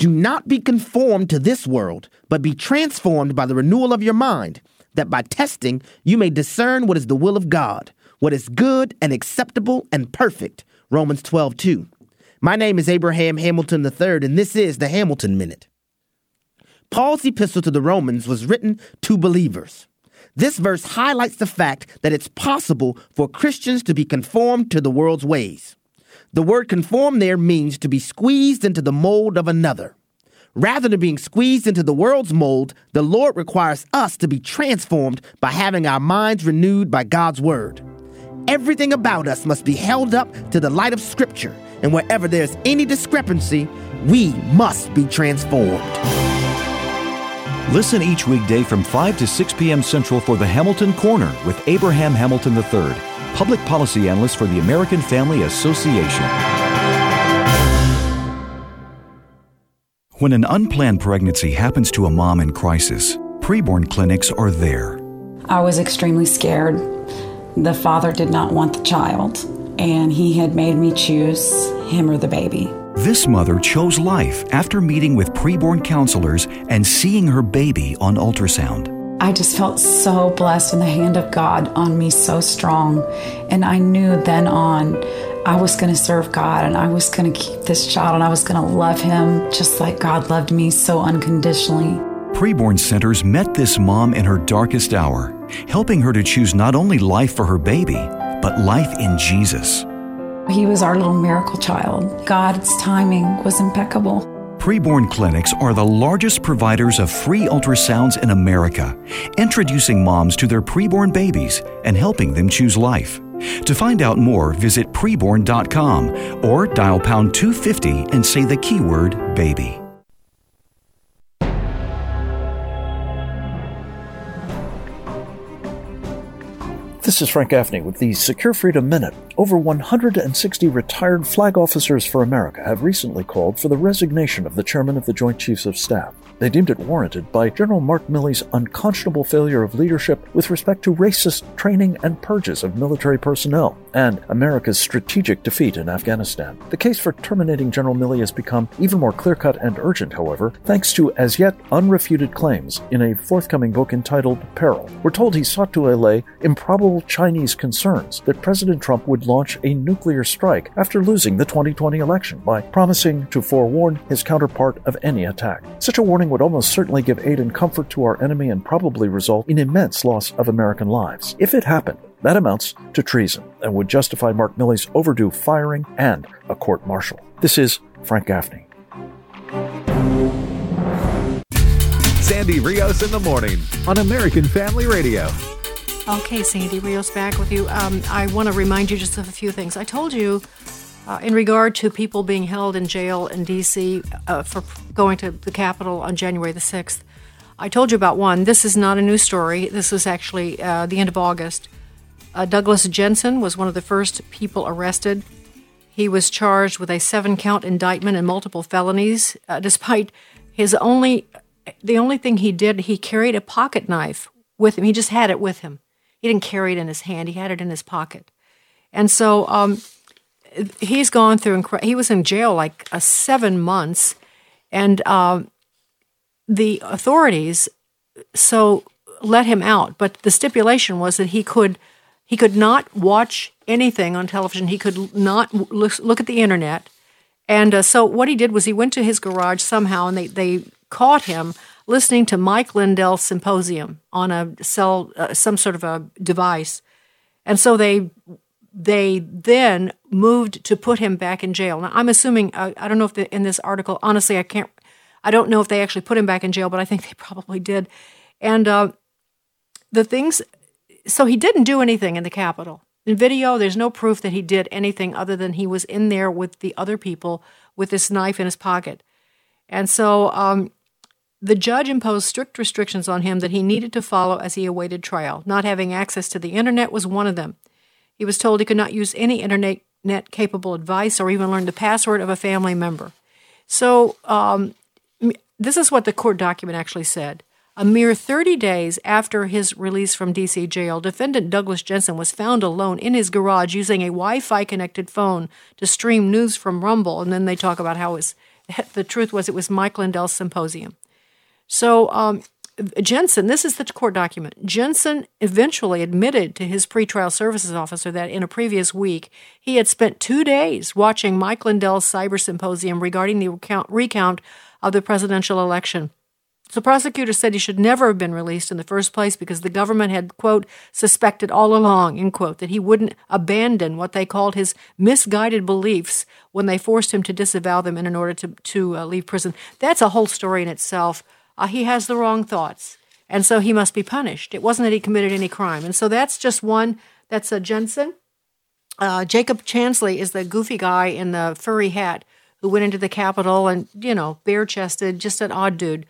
Do not be conformed to this world, but be transformed by the renewal of your mind, that by testing you may discern what is the will of God, what is good and acceptable and perfect. Romans 12, 2. My name is Abraham Hamilton III, and this is the Hamilton Minute. Paul's epistle to the Romans was written to believers. This verse highlights the fact that it's possible for Christians to be conformed to the world's ways. The word conform there means to be squeezed into the mold of another. Rather than being squeezed into the world's mold, the Lord requires us to be transformed by having our minds renewed by God's word. Everything about us must be held up to the light of Scripture, and wherever there's any discrepancy, we must be transformed. Listen each weekday from 5 to 6 p.m. Central for the Hamilton Corner with Abraham Hamilton III public policy analyst for the American Family Association. When an unplanned pregnancy happens to a mom in crisis, preborn clinics are there. I was extremely scared. The father did not want the child, and he had made me choose him or the baby. This mother chose life after meeting with preborn counselors and seeing her baby on ultrasound. I just felt so blessed and the hand of God on me so strong. And I knew then on I was going to serve God and I was going to keep this child and I was going to love him just like God loved me so unconditionally. Preborn Centers met this mom in her darkest hour, helping her to choose not only life for her baby, but life in Jesus. He was our little miracle child. God's timing was impeccable. Preborn clinics are the largest providers of free ultrasounds in America, introducing moms to their preborn babies and helping them choose life. To find out more, visit preborn.com or dial pound 250 and say the keyword baby. This is Frank Gaffney with the Secure Freedom Minute. Over 160 retired flag officers for America have recently called for the resignation of the chairman of the Joint Chiefs of Staff. They deemed it warranted by General Mark Milley's unconscionable failure of leadership with respect to racist training and purges of military personnel and America's strategic defeat in Afghanistan. The case for terminating General Milley has become even more clear cut and urgent, however, thanks to as yet unrefuted claims in a forthcoming book entitled Peril. We're told he sought to allay improbable Chinese concerns that President Trump would launch a nuclear strike after losing the 2020 election by promising to forewarn his counterpart of any attack. Such a warning would almost certainly give aid and comfort to our enemy and probably result in immense loss of American lives. If it happened, that amounts to treason and would justify Mark Milley's overdue firing and a court martial. This is Frank Gaffney. Sandy Rios in the morning on American Family Radio. Okay, Sandy Rios back with you. Um, I want to remind you just of a few things. I told you uh, in regard to people being held in jail in D.C. Uh, for going to the Capitol on January the 6th. I told you about one. This is not a new story. This was actually uh, the end of August. Uh, Douglas Jensen was one of the first people arrested. He was charged with a seven count indictment and multiple felonies. Uh, despite his only, the only thing he did, he carried a pocket knife with him. He just had it with him. He didn't carry it in his hand, he had it in his pocket. And so um, he's gone through, he was in jail like uh, seven months. And uh, the authorities so let him out. But the stipulation was that he could he could not watch anything on television. He could not look, look at the internet. And uh, so what he did was he went to his garage somehow, and they they caught him listening to Mike Lindell's symposium on a cell, uh, some sort of a device. And so they they then moved to put him back in jail. Now I'm assuming uh, I don't know if the, in this article, honestly, I can't, I don't know if they actually put him back in jail, but I think they probably did. And uh, the things so he didn't do anything in the Capitol. In video, there's no proof that he did anything other than he was in there with the other people with this knife in his pocket. And so um, the judge imposed strict restrictions on him that he needed to follow as he awaited trial. Not having access to the internet was one of them. He was told he could not use any internet capable advice or even learn the password of a family member. So um, this is what the court document actually said. A mere 30 days after his release from DC jail, defendant Douglas Jensen was found alone in his garage using a Wi Fi connected phone to stream news from Rumble. And then they talk about how was, the truth was it was Mike Lindell's symposium. So, um, Jensen, this is the court document. Jensen eventually admitted to his pretrial services officer that in a previous week he had spent two days watching Mike Lindell's cyber symposium regarding the recount, recount of the presidential election. The prosecutor said he should never have been released in the first place because the government had, quote, suspected all along, end quote, that he wouldn't abandon what they called his misguided beliefs when they forced him to disavow them in order to, to uh, leave prison. That's a whole story in itself. Uh, he has the wrong thoughts, and so he must be punished. It wasn't that he committed any crime. And so that's just one, that's a Jensen. Uh, Jacob Chansley is the goofy guy in the furry hat who went into the Capitol and, you know, bare chested, just an odd dude.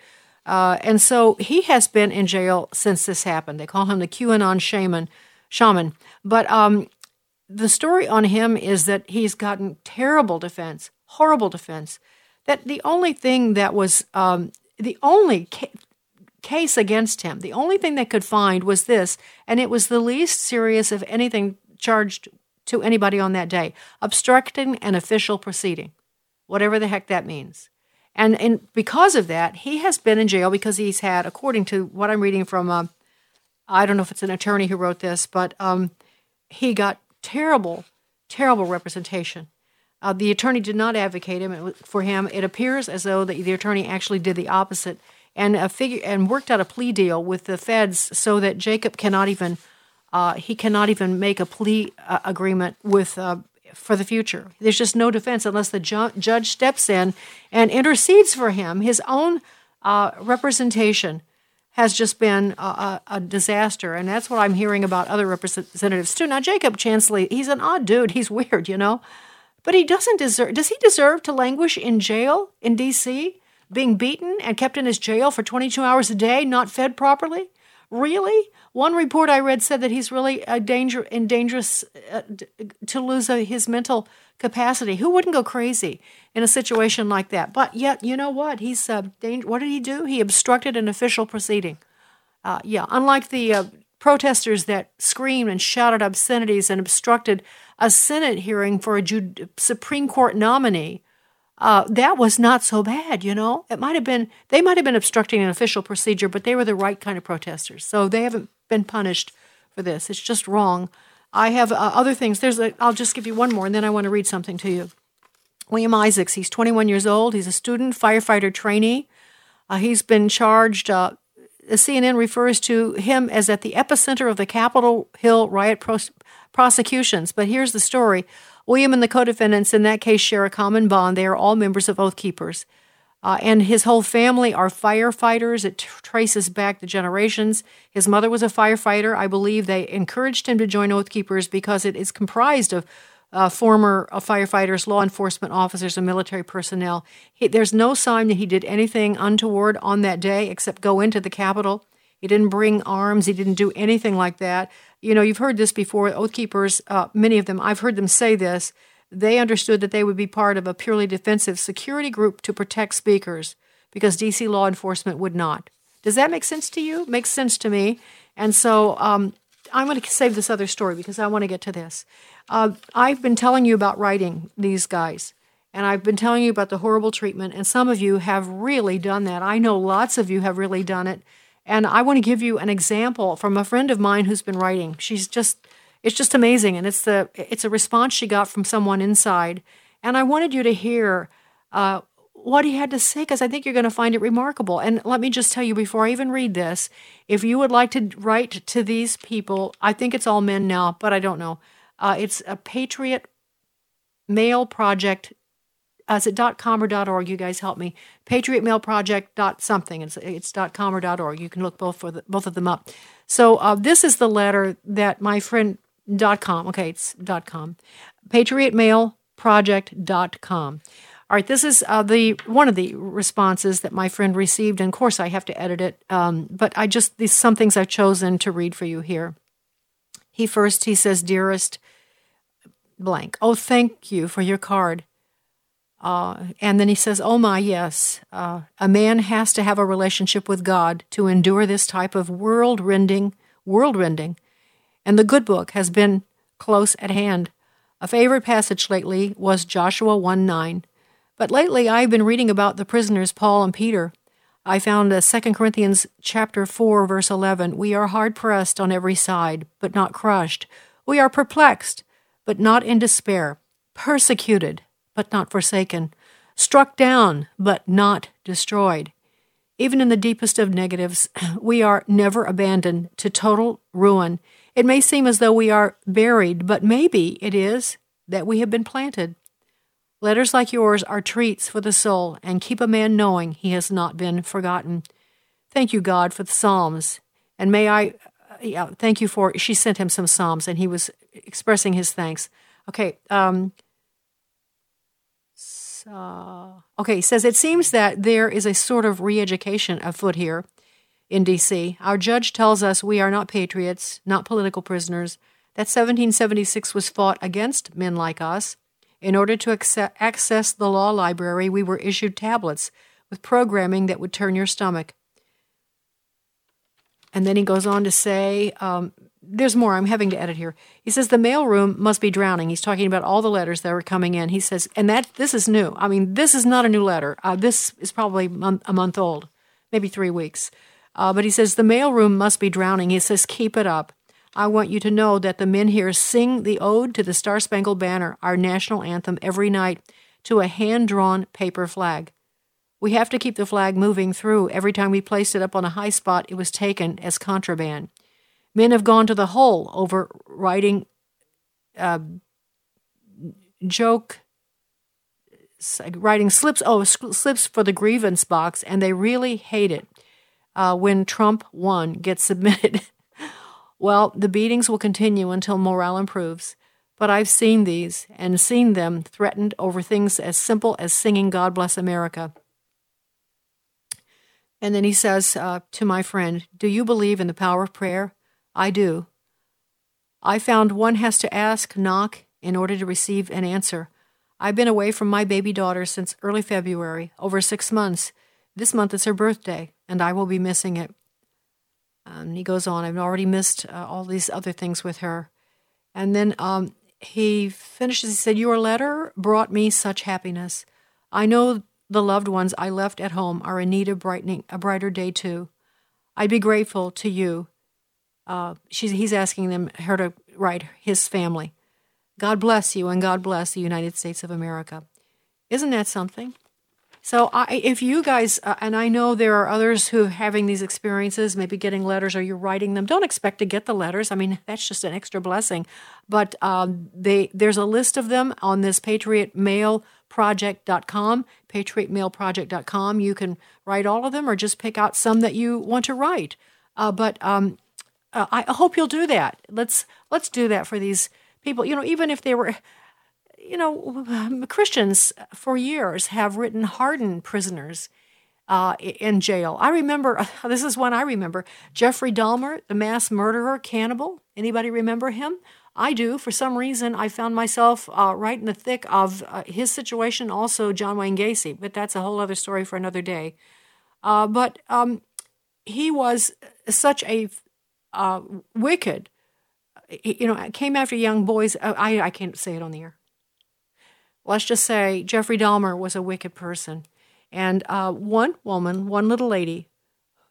Uh, and so he has been in jail since this happened. They call him the QAnon shaman. shaman. But um, the story on him is that he's gotten terrible defense, horrible defense. That the only thing that was um, the only ca- case against him, the only thing they could find was this, and it was the least serious of anything charged to anybody on that day obstructing an official proceeding whatever the heck that means. And, and because of that, he has been in jail because he's had, according to what I'm reading from, uh, I don't know if it's an attorney who wrote this, but um, he got terrible, terrible representation. Uh, the attorney did not advocate him for him. It appears as though the, the attorney actually did the opposite and a figure and worked out a plea deal with the feds so that Jacob cannot even uh, he cannot even make a plea uh, agreement with uh, for the future. There's just no defense unless the ju- judge steps in and intercedes for him. His own uh, representation has just been a, a, a, disaster, and that's what I'm hearing about other representatives too. Now, Jacob Chansley, he's an odd dude. He's weird, you know, but he doesn't deserve. Does he deserve to languish in jail in D.C., being beaten and kept in his jail for 22 hours a day, not fed properly? Really? One report I read said that he's really a danger in dangerous uh, to lose uh, his mental capacity. Who wouldn't go crazy in a situation like that? But yet, you know what? He's uh, dang- what did he do? He obstructed an official proceeding. Uh, yeah, unlike the uh, protesters that screamed and shouted obscenities and obstructed a Senate hearing for a Ju- Supreme Court nominee uh, that was not so bad, you know. It might have been they might have been obstructing an official procedure, but they were the right kind of protesters, so they haven't been punished for this. It's just wrong. I have uh, other things. There's a. I'll just give you one more, and then I want to read something to you. William Isaacs. He's 21 years old. He's a student firefighter trainee. Uh, he's been charged. Uh, CNN refers to him as at the epicenter of the Capitol Hill riot pros- prosecutions. But here's the story. William and the co defendants in that case share a common bond. They are all members of Oath Keepers. Uh, and his whole family are firefighters. It t- traces back to generations. His mother was a firefighter. I believe they encouraged him to join Oath Keepers because it is comprised of uh, former uh, firefighters, law enforcement officers, and military personnel. He, there's no sign that he did anything untoward on that day except go into the Capitol. He didn't bring arms. He didn't do anything like that you know, you've heard this before. Oath keepers, uh, many of them, I've heard them say this. They understood that they would be part of a purely defensive security group to protect speakers because DC law enforcement would not. Does that make sense to you? Makes sense to me. And so um, I'm going to save this other story because I want to get to this. Uh, I've been telling you about writing these guys, and I've been telling you about the horrible treatment, and some of you have really done that. I know lots of you have really done it. And I want to give you an example from a friend of mine who's been writing. She's just it's just amazing and it's the it's a response she got from someone inside. And I wanted you to hear uh, what he had to say because I think you're going to find it remarkable. And let me just tell you before I even read this, if you would like to write to these people, I think it's all men now, but I don't know. Uh, it's a Patriot Mail Project is it .com or .org? You guys help me. Patriot Mail Project dot something. It's it's .com or .org. You can look both for the, both of them up. So uh, this is the letter that my friend .com. Okay, it's .com. Patriot Mail Project .com. All right, this is uh, the one of the responses that my friend received, and of course I have to edit it. Um, but I just these some things I've chosen to read for you here. He first he says, "Dearest blank. Oh, thank you for your card. Uh, and then he says, Oh my, yes, uh, a man has to have a relationship with God to endure this type of world rending, world rending. And the good book has been close at hand. A favorite passage lately was Joshua 1 9. But lately I've been reading about the prisoners Paul and Peter. I found uh, 2 Corinthians chapter 4 verse 11, we are hard pressed on every side, but not crushed. We are perplexed, but not in despair, persecuted, but not forsaken, struck down, but not destroyed. Even in the deepest of negatives, we are never abandoned to total ruin. It may seem as though we are buried, but maybe it is that we have been planted. Letters like yours are treats for the soul and keep a man knowing he has not been forgotten. Thank you, God, for the Psalms. And may I, uh, yeah, thank you for, she sent him some Psalms and he was expressing his thanks. Okay, um, uh, okay, he says it seems that there is a sort of re education afoot here in D.C. Our judge tells us we are not patriots, not political prisoners, that 1776 was fought against men like us. In order to access the law library, we were issued tablets with programming that would turn your stomach. And then he goes on to say, um, there's more. I'm having to edit here. He says the mailroom must be drowning. He's talking about all the letters that were coming in. He says, and that this is new. I mean, this is not a new letter. Uh, this is probably month, a month old, maybe three weeks. Uh, but he says the mailroom must be drowning. He says, keep it up. I want you to know that the men here sing the ode to the Star Spangled Banner, our national anthem, every night to a hand drawn paper flag. We have to keep the flag moving through. Every time we placed it up on a high spot, it was taken as contraband. Men have gone to the hole over writing uh, joke, writing slips, oh, slips for the grievance box, and they really hate it uh, when Trump won gets submitted. well, the beatings will continue until morale improves. But I've seen these and seen them threatened over things as simple as singing God Bless America. And then he says uh, to my friend, Do you believe in the power of prayer? I do. I found one has to ask, knock, in order to receive an answer. I've been away from my baby daughter since early February, over six months. This month is her birthday, and I will be missing it. And he goes on, I've already missed uh, all these other things with her. And then um, he finishes, he said, Your letter brought me such happiness. I know the loved ones I left at home are in need of brightening a brighter day too. I'd be grateful to you uh, she's, he's asking them her to write his family. God bless you and God bless the United States of America. Isn't that something? So, I, if you guys, uh, and I know there are others who are having these experiences, maybe getting letters or you're writing them, don't expect to get the letters. I mean, that's just an extra blessing. But um, they, there's a list of them on this patriotmailproject.com, patriotmailproject.com. You can write all of them or just pick out some that you want to write. Uh, but um, uh, I hope you'll do that. Let's let's do that for these people. You know, even if they were, you know, Christians for years have written hardened prisoners uh, in jail. I remember this is one I remember. Jeffrey Dahmer, the mass murderer, cannibal. Anybody remember him? I do. For some reason, I found myself uh, right in the thick of uh, his situation. Also, John Wayne Gacy, but that's a whole other story for another day. Uh, but um, he was such a uh, wicked. You know, came after young boys. Uh, I, I can't say it on the air. Let's just say Jeffrey Dahmer was a wicked person. And uh, one woman, one little lady,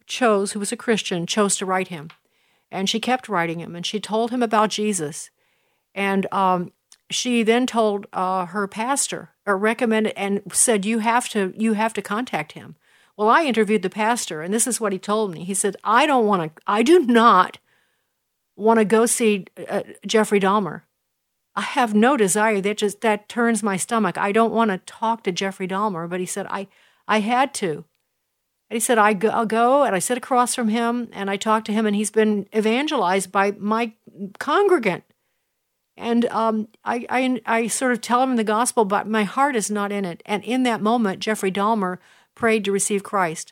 chose, who was a Christian, chose to write him. And she kept writing him. And she told him about Jesus. And um, she then told uh, her pastor, or recommended, and said, "You have to, you have to contact him." Well, I interviewed the pastor, and this is what he told me. He said, I don't want to, I do not want to go see uh, Jeffrey Dahmer. I have no desire. That just, that turns my stomach. I don't want to talk to Jeffrey Dahmer. But he said, I, I had to. And he said, I go, I'll go, and I sit across from him, and I talk to him, and he's been evangelized by my congregant. And um, I, I, I sort of tell him the gospel, but my heart is not in it. And in that moment, Jeffrey Dahmer prayed to receive Christ.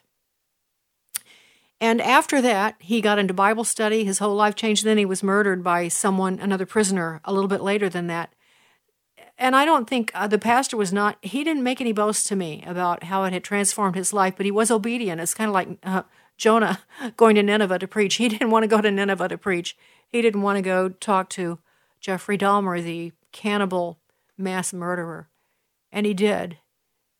And after that, he got into Bible study. His whole life changed. Then he was murdered by someone, another prisoner, a little bit later than that. And I don't think uh, the pastor was not, he didn't make any boast to me about how it had transformed his life, but he was obedient. It's kind of like uh, Jonah going to Nineveh to preach. He didn't want to go to Nineveh to preach, he didn't want to go talk to Jeffrey Dahmer, the cannibal mass murderer. And he did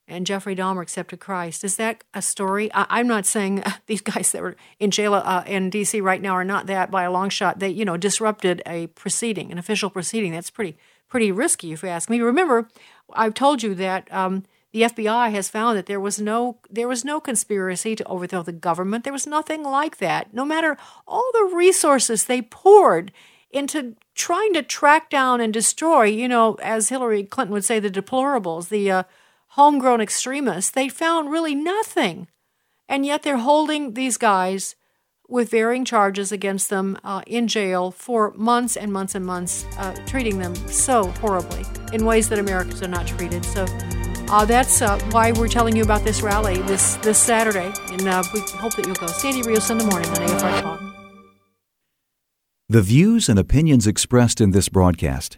and Jeffrey Dahmer accepted Christ. Is that a story? I, am not saying these guys that were in jail uh, in D.C. right now are not that by a long shot. They, you know, disrupted a proceeding, an official proceeding. That's pretty pretty risky, if you ask me. Remember, I've told you that um, the FBI has found that there was no there was no conspiracy to overthrow the government. There was nothing like that. No matter all the resources they poured into trying to track down and destroy, you know, as Hillary Clinton would say, the deplorables, the uh, homegrown extremists, they found really nothing. And yet they're holding these guys with varying charges against them uh, in jail for months and months and months, uh, treating them so horribly in ways that Americans are not treated. So uh, that's uh, why we're telling you about this rally this, this Saturday, and uh, we hope that you'll go. Sandy Rios in the morning on AFR Talk. The views and opinions expressed in this broadcast